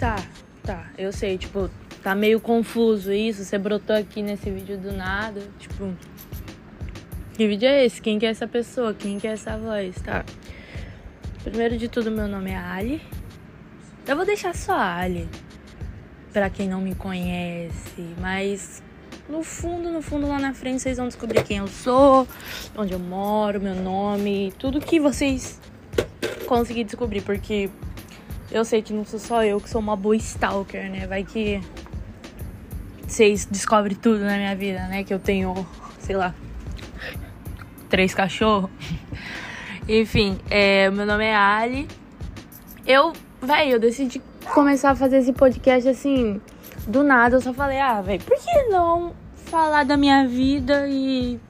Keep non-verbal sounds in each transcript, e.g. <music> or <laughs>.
Tá, tá, eu sei, tipo, tá meio confuso isso. Você brotou aqui nesse vídeo do nada. Tipo, que vídeo é esse? Quem que é essa pessoa? Quem que é essa voz? Tá. Primeiro de tudo, meu nome é Ali. Eu vou deixar só Ali. Pra quem não me conhece. Mas no fundo, no fundo, lá na frente, vocês vão descobrir quem eu sou, onde eu moro, meu nome, tudo que vocês conseguirem descobrir, porque eu sei que não sou só eu que sou uma boa stalker, né? Vai que vocês descobrem tudo na minha vida, né? Que eu tenho, sei lá, três cachorros. <laughs> Enfim, é, meu nome é Ali. Eu, velho, eu decidi começar a fazer esse podcast assim, do nada. Eu só falei, ah, velho, por que não falar da minha vida e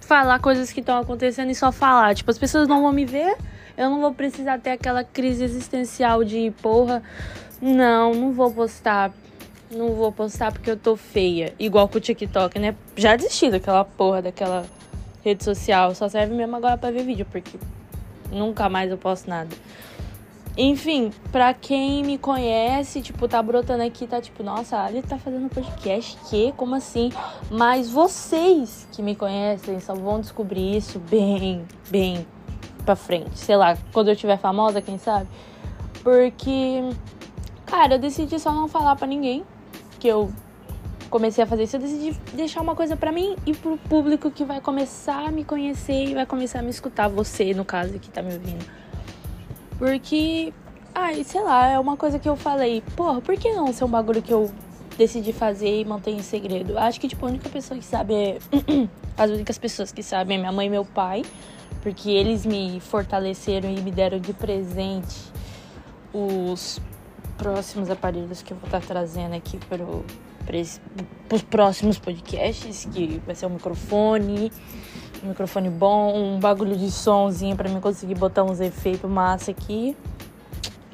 falar coisas que estão acontecendo e só falar? Tipo, as pessoas não vão me ver, eu não vou precisar ter aquela crise existencial de porra. Não, não vou postar não vou postar porque eu tô feia. Igual com o TikTok, né? Já desisti daquela porra, daquela rede social. Só serve mesmo agora pra ver vídeo, porque nunca mais eu posto nada. Enfim, pra quem me conhece, tipo, tá brotando aqui, tá tipo, nossa, a Ali tá fazendo podcast, que? Como assim? Mas vocês que me conhecem só vão descobrir isso bem, bem pra frente. Sei lá, quando eu tiver famosa, quem sabe? Porque, cara, eu decidi só não falar pra ninguém que eu comecei a fazer isso, eu decidi deixar uma coisa para mim e pro público que vai começar a me conhecer e vai começar a me escutar, você, no caso, que tá me ouvindo. Porque, ai, sei lá, é uma coisa que eu falei, porra, por que não ser um bagulho que eu decidi fazer e manter em segredo? Acho que, tipo, a única pessoa que sabe é. <clears throat> As únicas pessoas que sabem é minha mãe e meu pai, porque eles me fortaleceram e me deram de presente os próximos aparelhos que eu vou estar trazendo aqui para os próximos podcasts, que vai ser um microfone, um microfone bom, um bagulho de somzinho para mim conseguir botar uns efeitos massa aqui.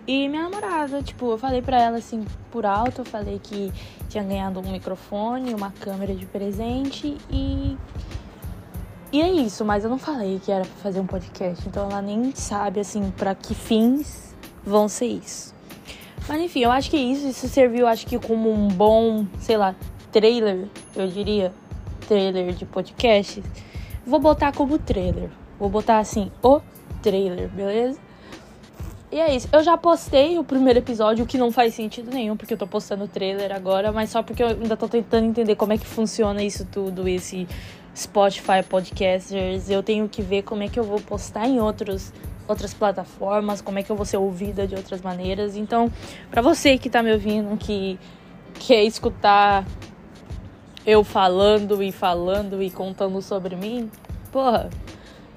E minha namorada, tipo, eu falei pra ela assim, por alto, eu falei que tinha ganhado um microfone, uma câmera de presente e. E é isso, mas eu não falei que era pra fazer um podcast, então ela nem sabe, assim, para que fins vão ser isso. Mas enfim, eu acho que isso, isso serviu, acho que como um bom, sei lá, trailer, eu diria, trailer de podcast. Vou botar como trailer. Vou botar assim, o trailer, beleza? E é isso. Eu já postei o primeiro episódio, o que não faz sentido nenhum, porque eu tô postando o trailer agora, mas só porque eu ainda tô tentando entender como é que funciona isso tudo, esse Spotify Podcasters. Eu tenho que ver como é que eu vou postar em outros outras plataformas, como é que eu vou ser ouvida de outras maneiras. Então, para você que tá me ouvindo, que quer escutar eu falando e falando e contando sobre mim, porra,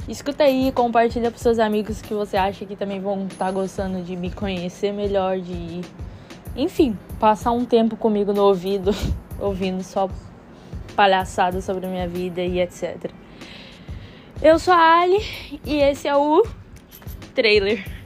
escuta aí, compartilha pros seus amigos que você acha que também vão estar tá gostando de me conhecer melhor, de enfim, passar um tempo comigo no ouvido, <laughs> ouvindo só palhaçada sobre a minha vida e etc. Eu sou a Ali e esse é o trailer.